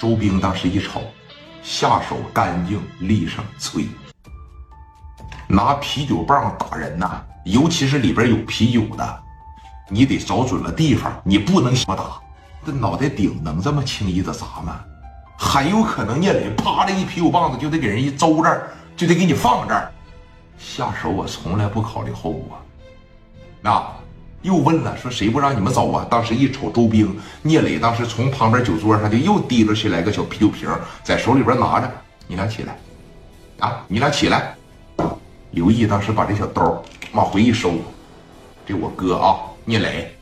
周兵当时一瞅，下手干净利索脆，拿啤酒棒打人呐，尤其是里边有啤酒的，你得找准了地方，你不能瞎打。这脑袋顶能这么轻易的砸吗？很有可能聂磊啪的一啤酒棒子就得给人一周这儿，就得给你放这儿。下手我从来不考虑后果。啊，又问了，说谁不让你们走啊？当时一瞅周兵，聂磊当时从旁边酒桌上就又提溜起来个小啤酒瓶，在手里边拿着。你俩起来，啊，你俩起来。刘毅当时把这小刀往回一收，这我哥啊，聂磊。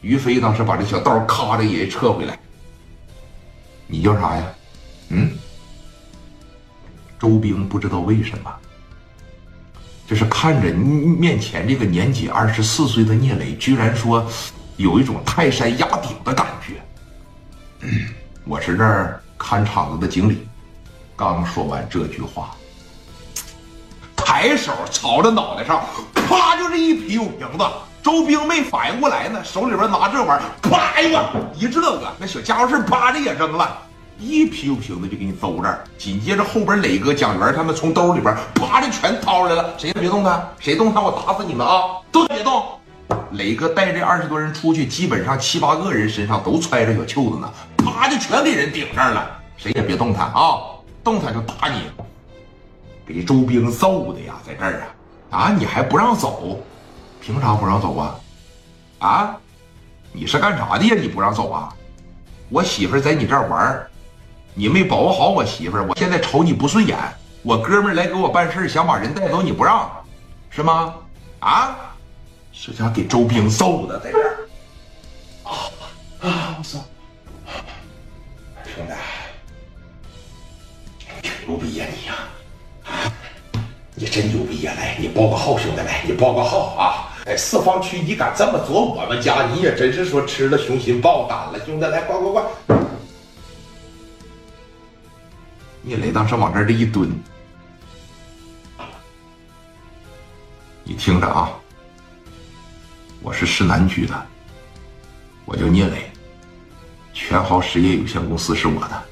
于飞当时把这小刀咔的也撤回来。你叫啥呀？嗯？周兵不知道为什么，就是看着面前这个年仅二十四岁的聂磊，居然说有一种泰山压顶的感觉。我是这儿看场子的经理，刚说完这句话，抬手朝着脑袋上，啪就是一啤酒瓶子。周兵没反应过来呢，手里边拿这玩意儿，啪一个一这个，那小家伙事啪的也扔了，一啤酒瓶子就给你兜这儿。紧接着后边磊哥、蒋元他们从兜里边啪的全掏出来了，谁也别动他，谁动他我打死你们啊！都别动！磊哥带这二十多人出去，基本上七八个人身上都揣着小袖子呢，啪就全给人顶这了，谁也别动他啊！动他就打你！给周兵揍的呀，在这儿啊啊！你还不让走？凭啥不让走啊？啊，你是干啥的呀？你不让走啊？我媳妇在你这儿玩你没保护好我媳妇我现在瞅你不顺眼。我哥们来给我办事想把人带走，你不让，是吗？啊，这家给周兵揍的，在这儿。啊啊！我操！兄弟，挺牛逼呀你呀！啊，你真牛逼呀！来，你报个号，兄弟，来，你报个号啊！哎，四方区，你敢这么做我们家，你也真是说吃了雄心豹胆了，兄弟，来，快快快！聂磊当时往这儿这一蹲，你听着啊，我是市南区的，我叫聂磊，全豪实业有限公司是我的，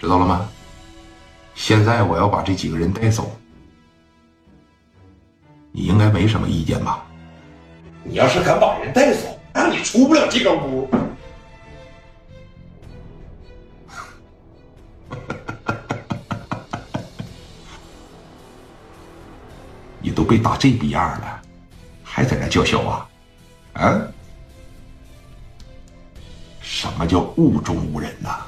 知道了吗？现在我要把这几个人带走。你应该没什么意见吧？你要是敢把人带走，那你出不了这个屋。被打这逼样了，还在那叫嚣啊？啊？什么叫目中无人呐？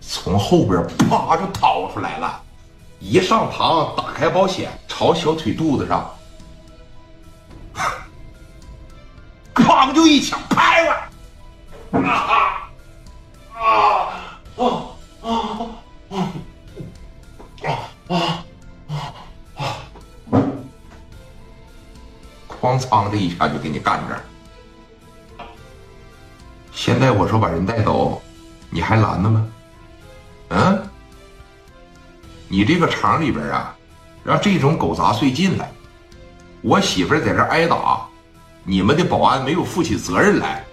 从后边啪就掏出来了，一上膛，打开保险，朝小腿肚子上。哐就一枪拍了，啊啊啊啊啊啊啊哐仓的一下就给你干这儿。现在我说把人带走，你还拦着吗？嗯？你这个厂里边啊，让这种狗杂碎进来，我媳妇在这挨打。你们的保安没有负起责任来，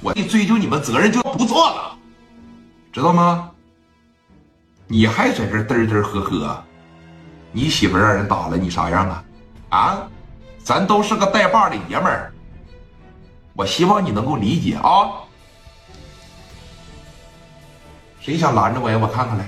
我一追究你们责任就不错了，知道吗？你还在这嘚嘚呵呵，你媳妇让人打了，你啥样啊？啊，咱都是个带把的爷们儿，我希望你能够理解啊。谁想拦着我呀？我看看来。